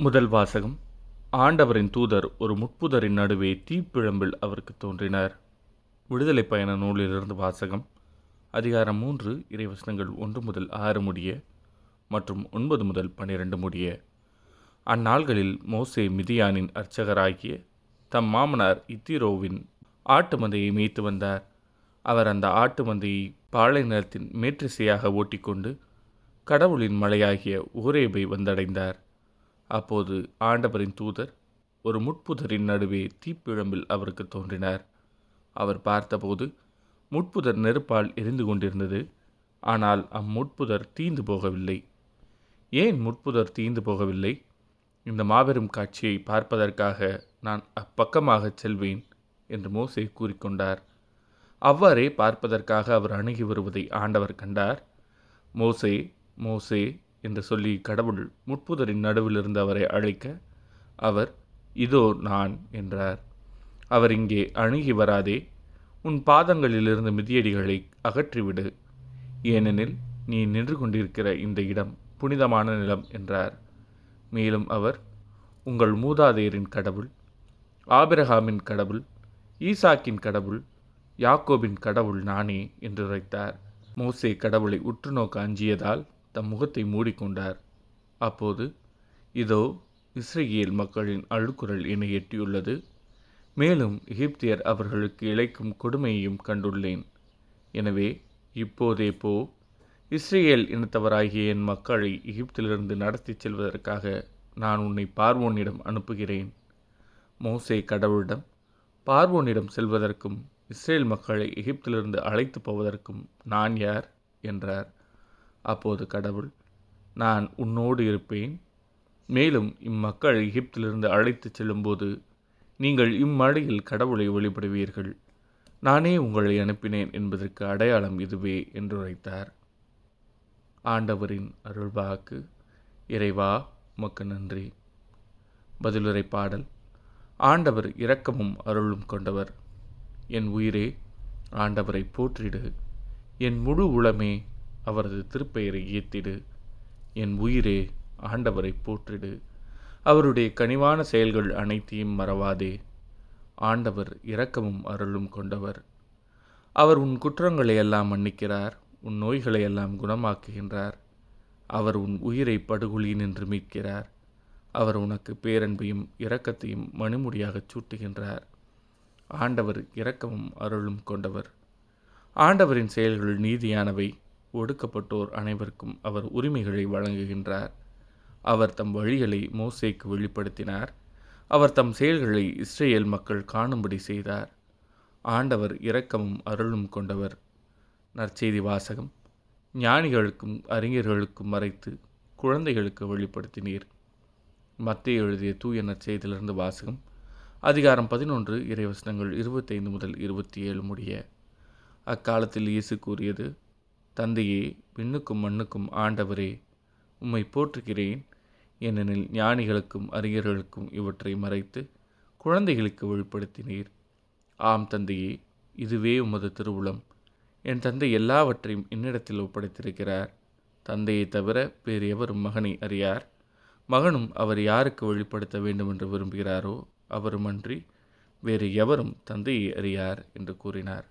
முதல் வாசகம். ஆண்டவரின் தூதர் ஒரு முட்புதரின் நடுவே தீப்பிழம்பில் அவருக்கு தோன்றினார். விடுதலை பயண நூலிலிருந்து வாசகம். அதிகாரம் மூன்று இறைவசனங்கள் ஒன்று முதல் ஆறு முடிய மற்றும் ஒன்பது முதல் பன்னிரண்டு முடிய. அந்நாள்களில் மோசே மிதியானின் அர்ச்சகராகிய தம் மாமனார் இத்திரோவின் ஆட்டு மந்தையை மேய்த்து வந்தார். அவர் அந்த ஆட்டு மந்தையை பாலை நிலத்தின் மேற்றிசையாக ஓட்டிக்கொண்டு கடவுளின் மலையாகிய ஊரேபை வந்தடைந்தார். அப்போது ஆண்டவரின் தூதர் ஒரு முட்புதரின் நடுவே தீப்பிழம்பில் அவருக்கு தோன்றினார். அவர் பார்த்தபோது முட்புதர் நெருப்பால் எரிந்து கொண்டிருந்தது. ஆனால் அம்முட்புதர் தீந்து போகவில்லை. ஏன் முட்புதர் தீந்து போகவில்லை? இந்த மாபெரும் காட்சியை பார்ப்பதற்காக நான் அப்பக்கமாகச் செல்வேன் என்று மோசே கூறிக்கொண்டார். அவ்வாறே பார்ப்பதற்காக அவர் அணுகி வருவதை ஆண்டவர் கண்டார். மோசே மோசே என்று சொல்லி கடவுள் முட்புதரின் நடுவிலிருந்து அவரை அழைக்க அவர் இதோ நான் என்றார். அவர் இங்கே அணுகி வராதே உன் பாதங்களிலிருந்து மிதியடிகளை அகற்றிவிடு. ஏனெனில் நீ நின்று கொண்டிருக்கிற இந்த இடம் புனிதமான நிலம் என்றார். மேலும் அவர் உங்கள் மூதாதையரின் கடவுள் ஆபிரகாமின் கடவுள் ஈசாக்கின் கடவுள் யாக்கோபின் கடவுள் நானே என்று உரைத்தார். மோசே கடவுளை உற்று நோக்க அஞ்சியதால் தம் முகத்தை மூடிக்கொண்டார். அப்போது இதோ இஸ்ரேல் மக்களின் அழுக்குரல் என்னை எட்டியுள்ளது. மேலும் எகிப்தியர் அவர்களுக்கு இழைக்கும் கொடுமையையும் கண்டுள்ளேன். எனவே இப்போதே போ. இஸ்ரேல் இனத்தவராகிய என் மக்களை எகிப்திலிருந்து நடத்திச் செல்வதற்காக நான் உன்னை பார்வோனிடம் அனுப்புகிறேன். மோசே கடவுளிடம் பார்வோனிடம் செல்வதற்கும் இஸ்ரேல் மக்களை எகிப்திலிருந்து அழைத்து போவதற்கும் நான் யார்? என்றார். அப்போது கடவுள் நான் உன்னோடு இருப்பேன். மேலும் இம்மக்கள் எகிப்திலிருந்து அழைத்துச் செல்லும்போது நீங்கள் இம்மழையில் கடவுளை வழிபடுவீர்கள். நானே உங்களை அனுப்பினேன் என்பதற்கு அடையாளம் இதுவே என்றுரைத்தார் ஆண்டவரின் அருள்வாக்கு. இறைவா உமக்கு நன்றி. பதிலுரை பாடல். ஆண்டவர் இரக்கமும் அருளும் கொண்டவர். என் உயிரே ஆண்டவரை போற்றிடு. என் முழு உளமே அவரது திருப்பெயரை ஏத்திடு. என் உயிரே ஆண்டவரை போற்றிடு. அவருடைய கனிவான செயல்கள் அனைத்தையும் மறவாதே. ஆண்டவர் இரக்கமும் அருளும் கொண்டவர். அவர் உன் குற்றங்களை எல்லாம் மன்னிக்கிறார். உன் நோய்களை எல்லாம் குணமாக்குகின்றார். அவர் உன் உயிரை படுகொலி நின்று மீட்கிறார். அவர் உனக்கு பேரன்பையும் இரக்கத்தையும் மணிமுடியாகச் சூட்டுகின்றார். ஆண்டவர் இரக்கமும் அருளும் கொண்டவர். ஆண்டவரின் செயல்கள் நீதியானவை. ஒடுக்கப்பட்டோர் அனைவருக்கும் அவர் உரிமைகளை வழங்குகின்றார். அவர் தம் வழிகளை மோசேக்கு வெளிப்படுத்தினார். அவர் தம் செயல்களை இஸ்ரேல் மக்கள் காணும்படி செய்தார். ஆண்டவர் இரக்கமும் அருளும் கொண்டவர். நற்செய்தி வாசகம். ஞானிகளுக்கும் அறிஞர்களுக்கும் மறைத்து குழந்தைகளுக்கு வெளிப்படுத்தினீர். மத்திய எழுதிய தூய நற்செய்தியிலிருந்து வாசகம். அதிகாரம் பதினொன்று இறைவசனங்கள் இருபத்தைந்து முதல் இருபத்தி ஏழு முடிய. அக்காலத்தில் இயேசு கூறியது தந்தையே விண்ணுக்கும் மண்ணுக்கும் ஆண்டவரே உம்மை போற்றுகிறேன். ஏனெனில் ஞானிகளுக்கும் அறிஞர்களுக்கும் இவற்றை மறைத்து குழந்தைகளுக்கு வெளிப்படுத்தினீர். ஆம் தந்தையே இதுவே உமது திருவுளம். என் தந்தை எல்லாவற்றையும் என்னிடத்தில் ஒப்படைத்திருக்கிறார். தந்தையை தவிர வேறு எவரும் மகனை அறியார். மகனும் அவர் யாருக்கு வெளிப்படுத்த வேண்டும் என்று விரும்புகிறாரோ அவருமன்றி வேறு எவரும் தந்தையை அறியார் என்று கூறினார்.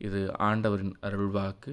இது ஆண்டவரின் அருள்வாக்கு.